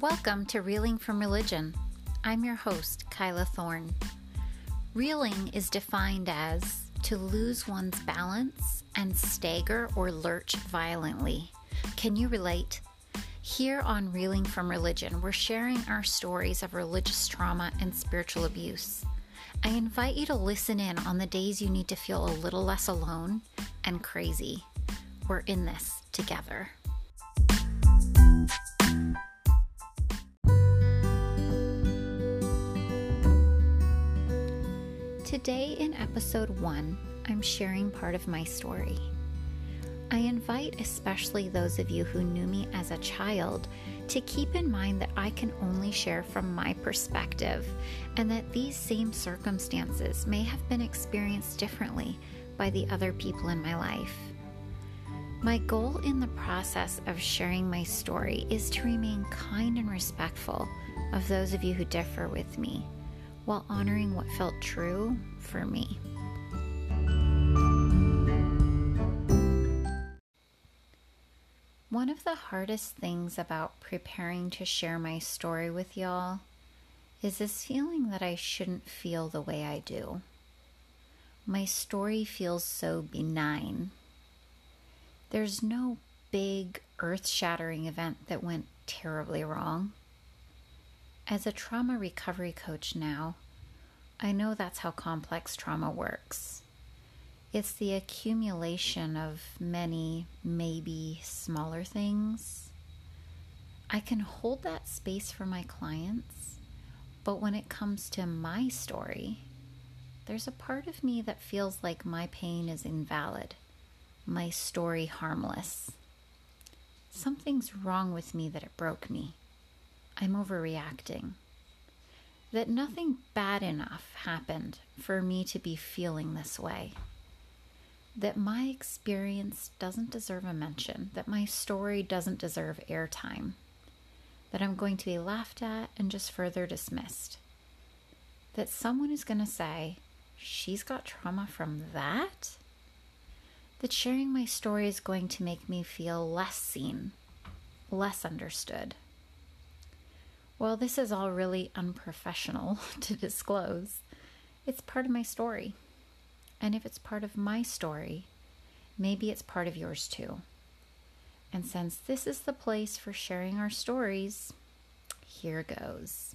Welcome to Reeling from Religion. I'm your host, Kyla Thorne. Reeling is defined as to lose one's balance and stagger or lurch violently. Can you relate? Here on Reeling from Religion, we're sharing our stories of religious trauma and spiritual abuse. I invite you to listen in on the days you need to feel a little less alone and crazy. We're in this together. Today, in episode one, I'm sharing part of my story. I invite especially those of you who knew me as a child to keep in mind that I can only share from my perspective and that these same circumstances may have been experienced differently by the other people in my life. My goal in the process of sharing my story is to remain kind and respectful of those of you who differ with me while honoring what felt true for me. One of the hardest things about preparing to share my story with y'all is this feeling that I shouldn't feel the way I do. My story feels so benign. There's no big, earth shattering event that went terribly wrong. As a trauma recovery coach now, I know that's how complex trauma works. It's the accumulation of many, maybe smaller things. I can hold that space for my clients, but when it comes to my story, there's a part of me that feels like my pain is invalid, my story harmless. Something's wrong with me that it broke me. I'm overreacting. That nothing bad enough happened for me to be feeling this way. That my experience doesn't deserve a mention, that my story doesn't deserve airtime, that I'm going to be laughed at and just further dismissed. That someone is going to say, She's got trauma from that? That sharing my story is going to make me feel less seen, less understood. Well, this is all really unprofessional to disclose. It's part of my story. And if it's part of my story, maybe it's part of yours too. And since this is the place for sharing our stories, here goes.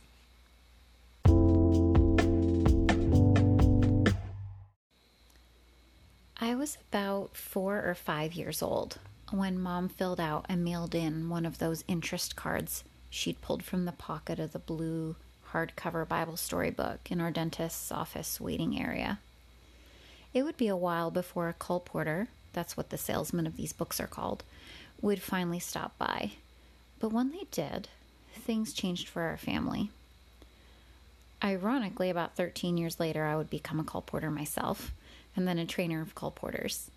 I was about four or five years old when mom filled out and mailed in one of those interest cards she'd pulled from the pocket of the blue hardcover Bible storybook in our dentist's office waiting area. It would be a while before a colporteur, that's what the salesmen of these books are called, would finally stop by. But when they did, things changed for our family. Ironically, about 13 years later, I would become a colporteur myself, and then a trainer of colporteurs.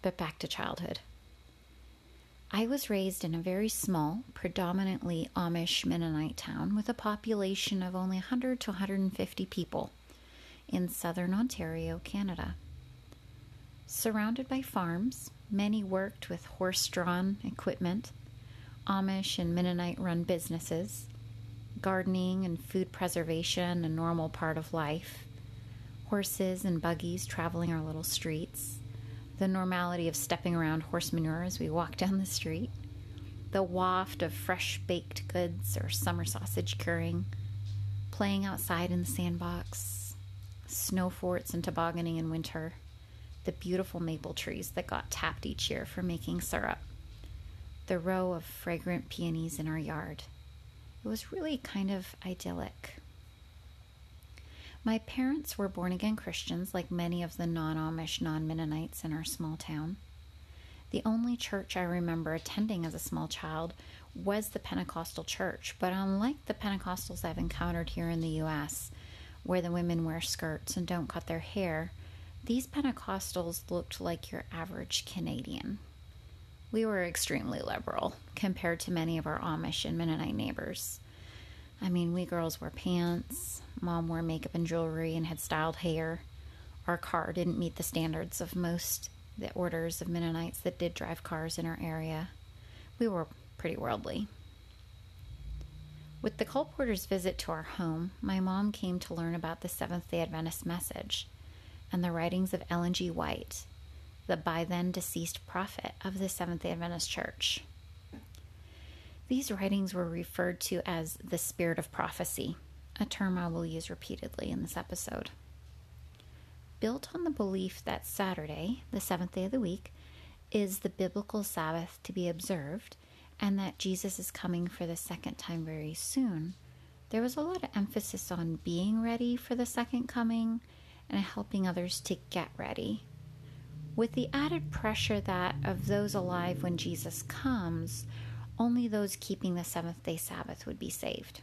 But back to childhood. I was raised in a very small, predominantly Amish Mennonite town with a population of only 100 to 150 people in southern Ontario, Canada. Surrounded by farms, many worked with horse drawn equipment, Amish and Mennonite run businesses, gardening and food preservation a normal part of life, horses and buggies traveling our little streets the normality of stepping around horse manure as we walk down the street, the waft of fresh baked goods or summer sausage curing, playing outside in the sandbox, snow forts and tobogganing in winter, the beautiful maple trees that got tapped each year for making syrup, the row of fragrant peonies in our yard. It was really kind of idyllic. My parents were born again Christians, like many of the non Amish, non Mennonites in our small town. The only church I remember attending as a small child was the Pentecostal church, but unlike the Pentecostals I've encountered here in the US, where the women wear skirts and don't cut their hair, these Pentecostals looked like your average Canadian. We were extremely liberal compared to many of our Amish and Mennonite neighbors. I mean, we girls wore pants, mom wore makeup and jewelry, and had styled hair. Our car didn't meet the standards of most the orders of Mennonites that did drive cars in our area. We were pretty worldly. With the colporteurs' visit to our home, my mom came to learn about the Seventh day Adventist message and the writings of Ellen G. White, the by then deceased prophet of the Seventh day Adventist Church. These writings were referred to as the spirit of prophecy, a term I will use repeatedly in this episode. Built on the belief that Saturday, the seventh day of the week, is the biblical Sabbath to be observed and that Jesus is coming for the second time very soon, there was a lot of emphasis on being ready for the second coming and helping others to get ready. With the added pressure that of those alive when Jesus comes, only those keeping the seventh day Sabbath would be saved.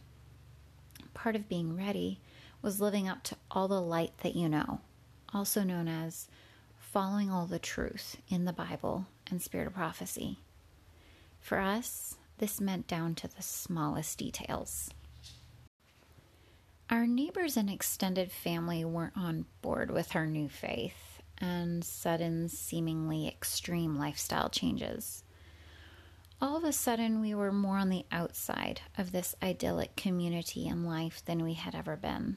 Part of being ready was living up to all the light that you know, also known as following all the truth in the Bible and spirit of prophecy. For us, this meant down to the smallest details. Our neighbors and extended family weren't on board with her new faith and sudden, seemingly extreme lifestyle changes. All of a sudden, we were more on the outside of this idyllic community and life than we had ever been.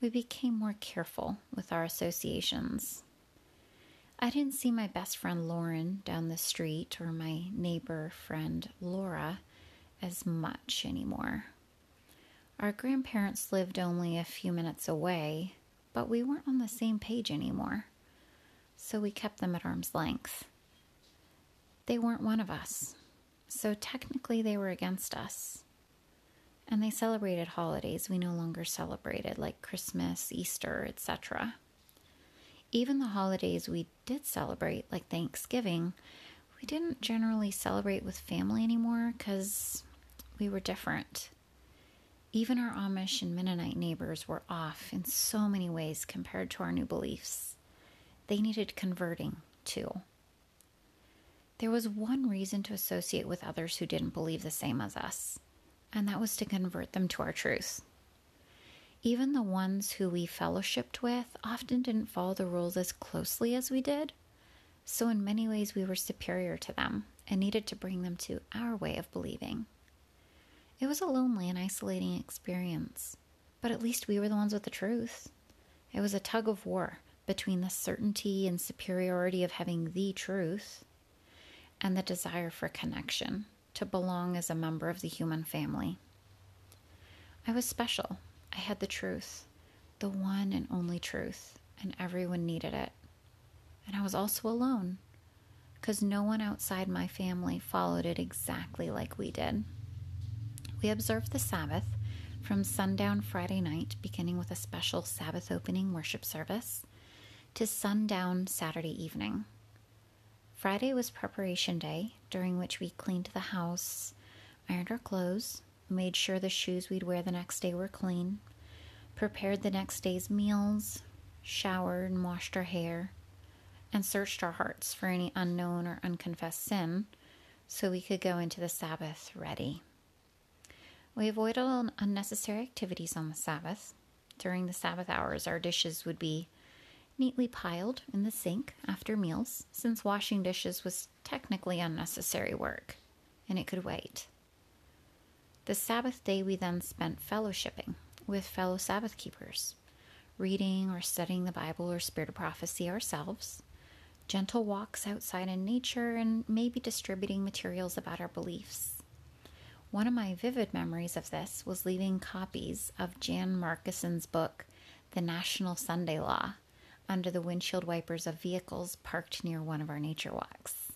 We became more careful with our associations. I didn't see my best friend Lauren down the street or my neighbor friend Laura as much anymore. Our grandparents lived only a few minutes away, but we weren't on the same page anymore, so we kept them at arm's length. They weren't one of us, so technically they were against us. And they celebrated holidays we no longer celebrated, like Christmas, Easter, etc even the holidays we did celebrate, like Thanksgiving, we didn't generally celebrate with family anymore because we were different. Even our Amish and Mennonite neighbors were off in so many ways compared to our new beliefs. They needed converting too. There was one reason to associate with others who didn't believe the same as us, and that was to convert them to our truth. Even the ones who we fellowshipped with often didn't follow the rules as closely as we did. So, in many ways, we were superior to them and needed to bring them to our way of believing. It was a lonely and isolating experience, but at least we were the ones with the truth. It was a tug of war between the certainty and superiority of having the truth and the desire for connection, to belong as a member of the human family. I was special I had the truth, the one and only truth, and everyone needed it. And I was also alone because no one outside my family followed it exactly like we did. We observed the Sabbath from sundown Friday night, beginning with a special Sabbath opening worship service, to sundown Saturday evening. Friday was preparation day, during which we cleaned the house, ironed our clothes, made sure the shoes we'd wear the next day were clean, prepared the next day's meals, showered and washed our hair, and searched our hearts for any unknown or unconfessed sin so we could go into the Sabbath ready. We avoided unnecessary activities on the Sabbath. During the Sabbath hours, our dishes would be neatly piled in the sink after meals, since washing dishes was technically unnecessary work and it could wait. The Sabbath day we then spent fellowshipping with fellow Sabbath keepers, reading or studying the Bible or Spirit of Prophecy ourselves, gentle walks outside in nature, and maybe distributing materials about our beliefs. One of my vivid memories of this was leaving copies of Jan Marcussen's book, The National Sunday Law, under the windshield wipers of vehicles parked near one of our nature walks.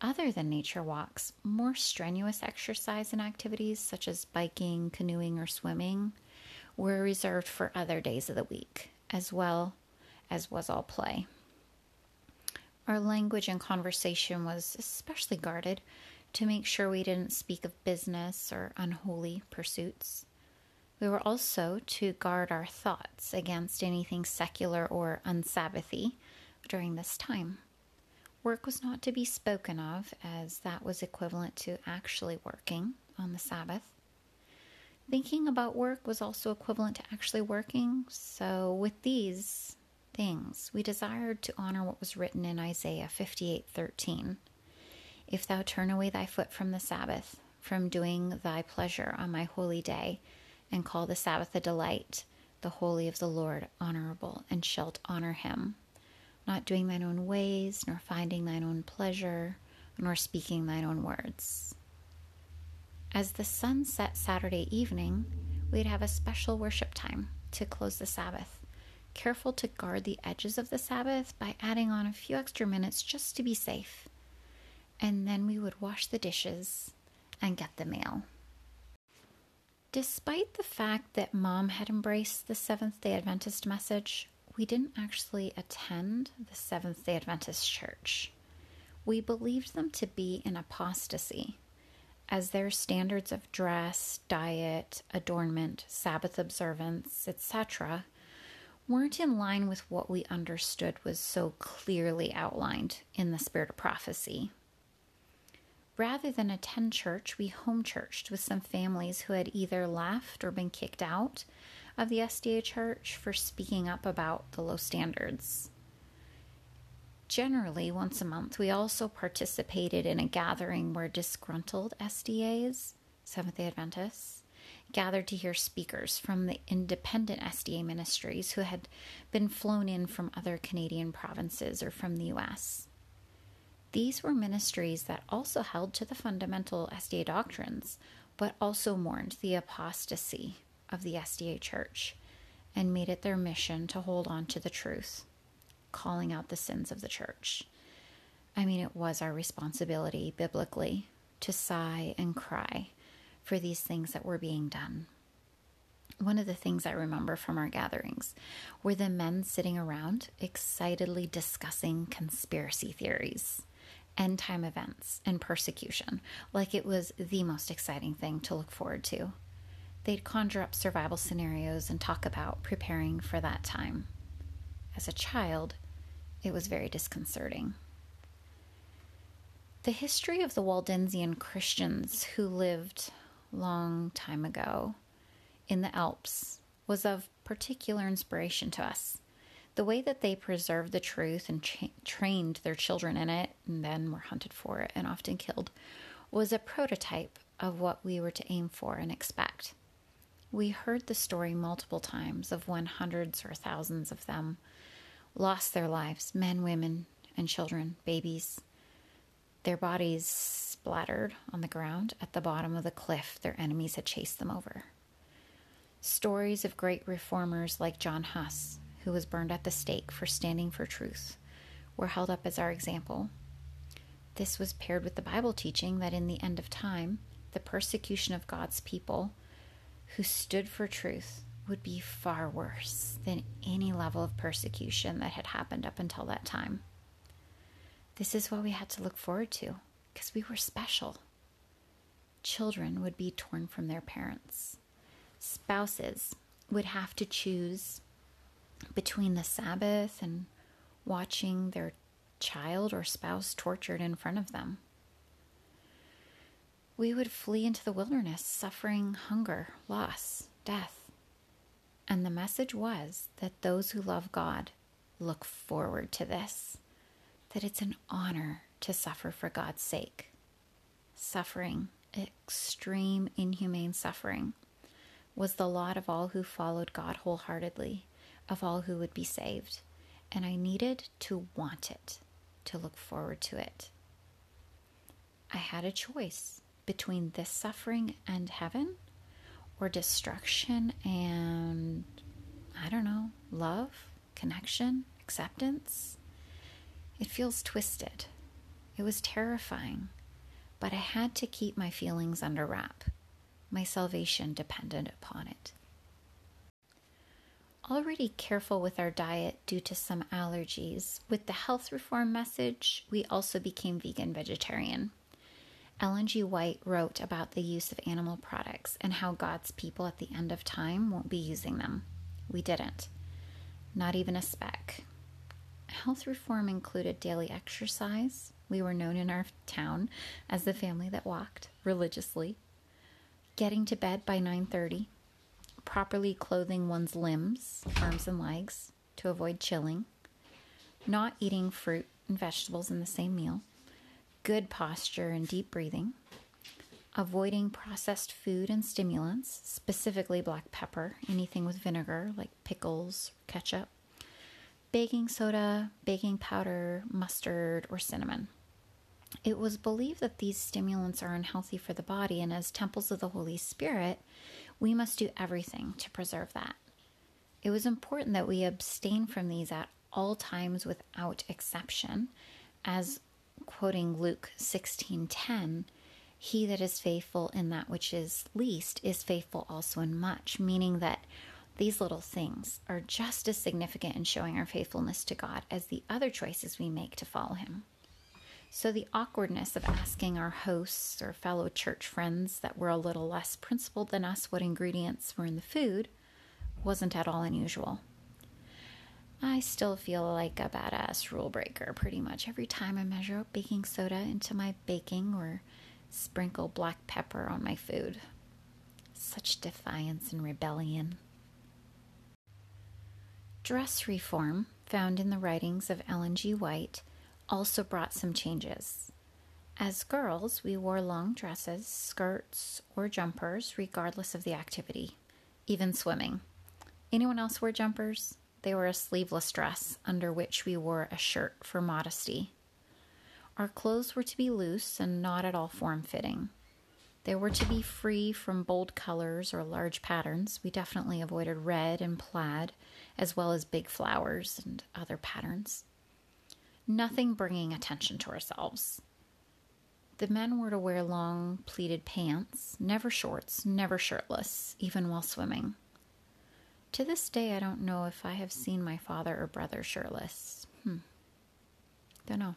Other than nature walks, more strenuous exercise and activities such as biking, canoeing, or swimming were reserved for other days of the week, as well as was all play. Our language and conversation was especially guarded to make sure we didn't speak of business or unholy pursuits. We were also to guard our thoughts against anything secular or unsabbathy during this time. Work was not to be spoken of, as that was equivalent to actually working on the Sabbath. Thinking about work was also equivalent to actually working, so with these things, we desired to honor what was written in Isaiah 58:13. If thou turn away thy foot from the Sabbath, from doing thy pleasure on my holy day, and call the Sabbath a delight, the holy of the Lord honorable, and shalt honor him, not doing thine own ways, nor finding thine own pleasure, nor speaking thine own words. As the sun set Saturday evening, we'd have a special worship time to close the Sabbath, careful to guard the edges of the Sabbath by adding on a few extra minutes just to be safe. And then we would wash the dishes and get the mail. Despite the fact that mom had embraced the Seventh day Adventist message, we didn't actually attend the Seventh day Adventist church. We believed them to be in apostasy, as their standards of dress, diet, adornment, Sabbath observance, etc., weren't in line with what we understood was so clearly outlined in the Spirit of Prophecy. Rather than attend church, we home churched with some families who had either left or been kicked out of the SDA church for speaking up about the low standards. Generally, once a month, we also participated in a gathering where disgruntled SDAs, Seventh day Adventists, gathered to hear speakers from the independent SDA ministries who had been flown in from other Canadian provinces or from the US. These were ministries that also held to the fundamental SDA doctrines, but also mourned the apostasy of the SDA church and made it their mission to hold on to the truth, calling out the sins of the church. I mean, it was our responsibility biblically to sigh and cry for these things that were being done. One of the things I remember from our gatherings were the men sitting around excitedly discussing conspiracy theories end time events and persecution like it was the most exciting thing to look forward to. They'd conjure up survival scenarios and talk about preparing for that time. As a child, it was very disconcerting. The history of the Waldensian Christians who lived long time ago in the Alps was of particular inspiration to us the way that they preserved the truth and cha- trained their children in it and then were hunted for it and often killed was a prototype of what we were to aim for and expect. We heard the story multiple times of when hundreds or thousands of them lost their lives men, women, and children, babies. Their bodies splattered on the ground at the bottom of the cliff their enemies had chased them over. Stories of great reformers like John Huss, who was burned at the stake for standing for truth, were held up as our example. This was paired with the Bible teaching that in the end of time, the persecution of God's people who stood for truth would be far worse than any level of persecution that had happened up until that time. This is what we had to look forward to because we were special. Children would be torn from their parents. Spouses would have to choose between the Sabbath and watching their child or spouse tortured in front of them. We would flee into the wilderness, suffering hunger, loss, death. And the message was that those who love God look forward to this, that it's an honor to suffer for God's sake. Suffering, extreme, inhumane suffering, was the lot of all who followed God wholeheartedly of all who would be saved, and I needed to want it, to look forward to it. I had a choice between this suffering and heaven, or destruction and, I don't know, love, connection, acceptance. It feels twisted. It was terrifying, but I had to keep my feelings under wrap. My salvation depended upon it already careful with our diet due to some allergies. With the health reform message, we also became vegan vegetarian. Ellen G. White wrote about the use of animal products and how God's people at the end of time won't be using them. We didn't. Not even a speck. Health reform included daily exercise. We were known in our town as the family that walked religiously. Getting to bed by 9:30 properly clothing one's limbs, arms and legs, to avoid chilling, not eating fruit and vegetables in the same meal, good posture and deep breathing, avoiding processed food and stimulants, specifically black pepper, anything with vinegar like pickles, ketchup, baking soda, baking powder, mustard, or cinnamon. It was believed that these stimulants are unhealthy for the body, and as temples of the Holy Spirit, we must do everything to preserve that. It was important that we abstain from these at all times without exception, as quoting Luke 16:10, he that is faithful in that which is least is faithful also in much, meaning that these little things are just as significant in showing our faithfulness to God as the other choices we make to follow him. So, the awkwardness of asking our hosts or fellow church friends that were a little less principled than us what ingredients were in the food wasn't at all unusual. I still feel like a badass rule breaker pretty much every time I measure baking soda into my baking or sprinkle black pepper on my food. Such defiance and rebellion. Dress reform, found in the writings of Ellen G. White, also brought some changes. As girls, we wore long dresses, skirts, or jumpers, regardless of the activity, even swimming. Anyone else wear jumpers? They were a sleeveless dress under which we wore a shirt for modesty. Our clothes were to be loose and not at all form fitting. They were to be free from bold colors or large patterns. We definitely avoided red and plaid, as well as big flowers and other patterns. Nothing bringing attention to ourselves. The men were to wear long pleated pants, never shorts, never shirtless, even while swimming. To this day, I don't know if I have seen my father or brother shirtless. Hmm. Don't know.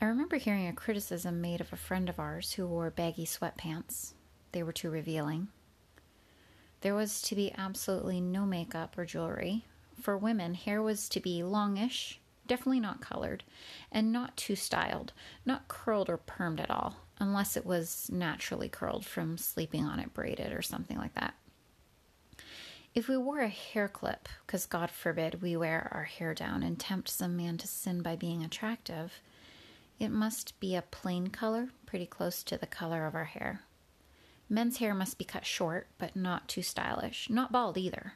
I remember hearing a criticism made of a friend of ours who wore baggy sweatpants. They were too revealing. There was to be absolutely no makeup or jewelry. For women, hair was to be longish, definitely not colored, and not too styled, not curled or permed at all, unless it was naturally curled from sleeping on it braided or something like that. If we wore a hair clip, because God forbid we wear our hair down and tempt some man to sin by being attractive, it must be a plain color, pretty close to the color of our hair. Men's hair must be cut short, but not too stylish, not bald either.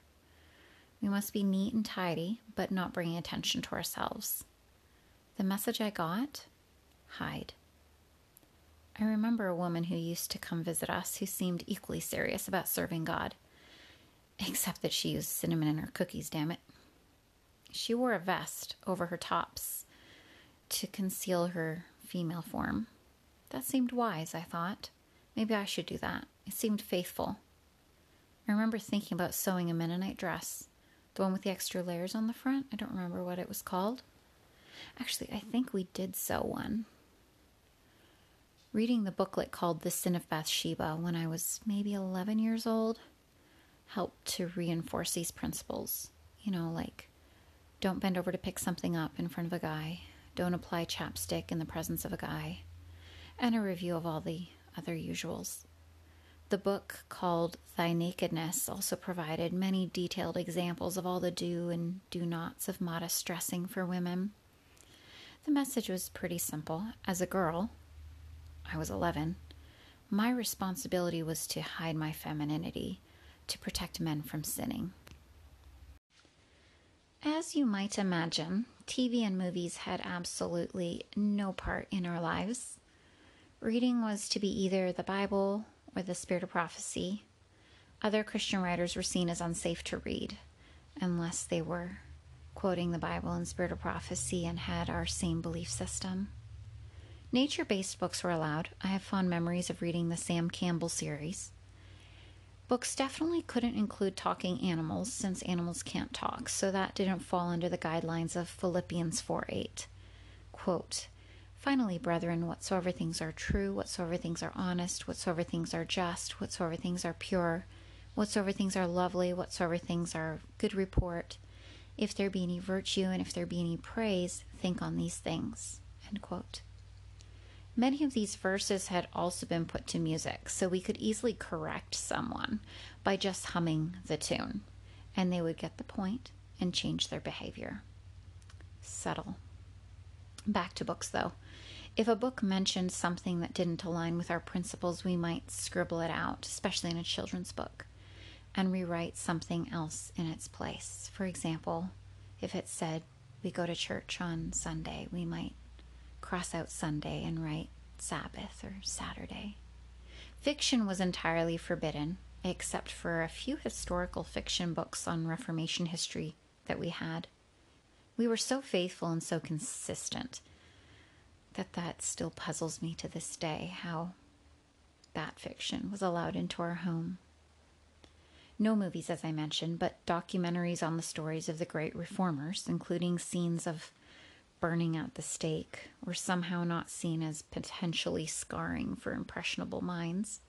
We must be neat and tidy, but not bringing attention to ourselves. The message I got hide. I remember a woman who used to come visit us who seemed equally serious about serving God. Except that she used cinnamon in her cookies, damn it. She wore a vest over her tops to conceal her female form. That seemed wise, I thought. Maybe I should do that. It seemed faithful. I remember thinking about sewing a Mennonite dress, the one with the extra layers on the front. I don't remember what it was called. Actually, I think we did sew one. Reading the booklet called The Sin of Bathsheba when I was maybe 11 years old helped to reinforce these principles. You know, like don't bend over to pick something up in front of a guy, don't apply chapstick in the presence of a guy, and a review of all the other usuals. The book called Thy Nakedness also provided many detailed examples of all the do and do nots of modest dressing for women. The message was pretty simple. As a girl, I was 11, my responsibility was to hide my femininity to protect men from sinning. As you might imagine, TV and movies had absolutely no part in our lives. Reading was to be either the Bible or the Spirit of Prophecy. Other Christian writers were seen as unsafe to read unless they were quoting the Bible and Spirit of Prophecy and had our same belief system. Nature based books were allowed. I have fond memories of reading the Sam Campbell series. Books definitely couldn't include talking animals since animals can't talk, so that didn't fall under the guidelines of Philippians 4 8. Quote, Finally, brethren, whatsoever things are true, whatsoever things are honest, whatsoever things are just, whatsoever things are pure, whatsoever things are lovely, whatsoever things are good report, if there be any virtue and if there be any praise, think on these things. Many of these verses had also been put to music, so we could easily correct someone by just humming the tune, and they would get the point and change their behavior. Subtle. Back to books, though. If a book mentioned something that didn't align with our principles, we might scribble it out, especially in a children's book, and rewrite something else in its place. For example, if it said, we go to church on Sunday, we might cross out Sunday and write Sabbath or Saturday. Fiction was entirely forbidden, except for a few historical fiction books on Reformation history that we had. We were so faithful and so consistent that that still puzzles me to this day how that fiction was allowed into our home. No movies, as I mentioned, but documentaries on the stories of the great reformers, including scenes of burning at the stake, were somehow not seen as potentially scarring for impressionable minds.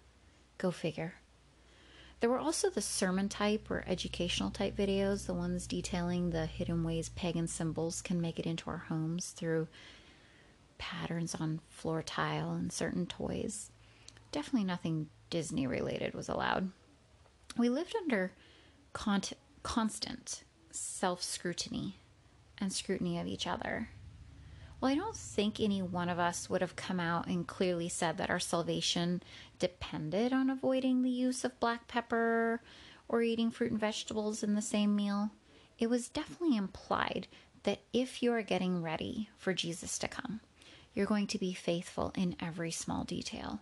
Go figure. There were also the sermon type or educational type videos, the ones detailing the hidden ways pagan symbols can make it into our homes through patterns on floor tile and certain toys. Definitely nothing Disney related was allowed. We lived under con- constant self scrutiny and scrutiny of each other. Well, I don't think any one of us would have come out and clearly said that our salvation depended on avoiding the use of black pepper or eating fruit and vegetables in the same meal. It was definitely implied that if you are getting ready for Jesus to come, you're going to be faithful in every small detail.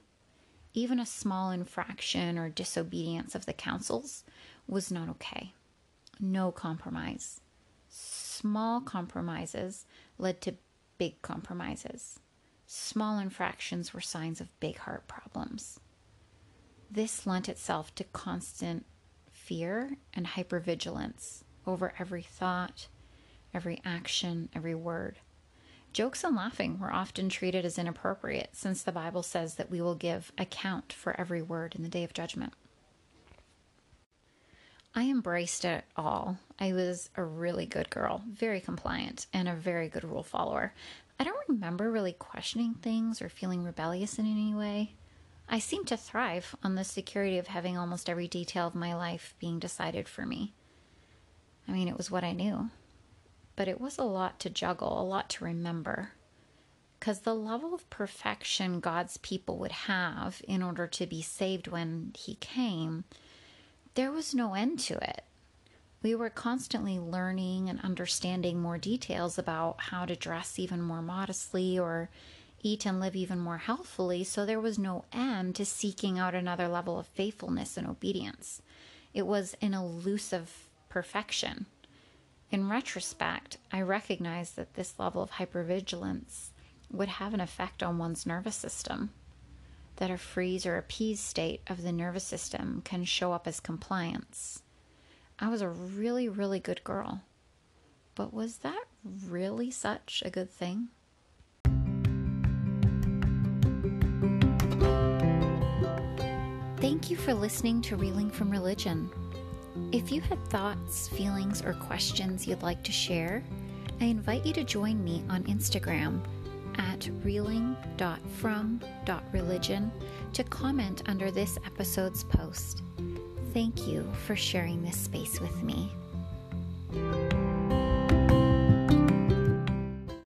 Even a small infraction or disobedience of the counsels was not okay. No compromise. Small compromises led to big compromises. Small infractions were signs of big heart problems. This lent itself to constant fear and hypervigilance over every thought, every action, every word. Jokes and laughing were often treated as inappropriate since the Bible says that we will give account for every word in the day of judgment. I embraced it all. I was a really good girl, very compliant, and a very good rule follower. I don't remember really questioning things or feeling rebellious in any way. I seemed to thrive on the security of having almost every detail of my life being decided for me. I mean, it was what I knew. But it was a lot to juggle, a lot to remember. Because the level of perfection God's people would have in order to be saved when He came there was no end to it. We were constantly learning and understanding more details about how to dress even more modestly or eat and live even more healthfully, so there was no end to seeking out another level of faithfulness and obedience. It was an elusive perfection. In retrospect, I recognize that this level of hypervigilance would have an effect on one's nervous system that a freeze or appease state of the nervous system can show up as compliance. I was a really, really good girl. But was that really such a good thing? Thank you for listening to Reeling from Religion. If you had thoughts, feelings, or questions you'd like to share, I invite you to join me on Instagram at reeling.from.religion to comment under this episode's post. Thank you for sharing this space with me.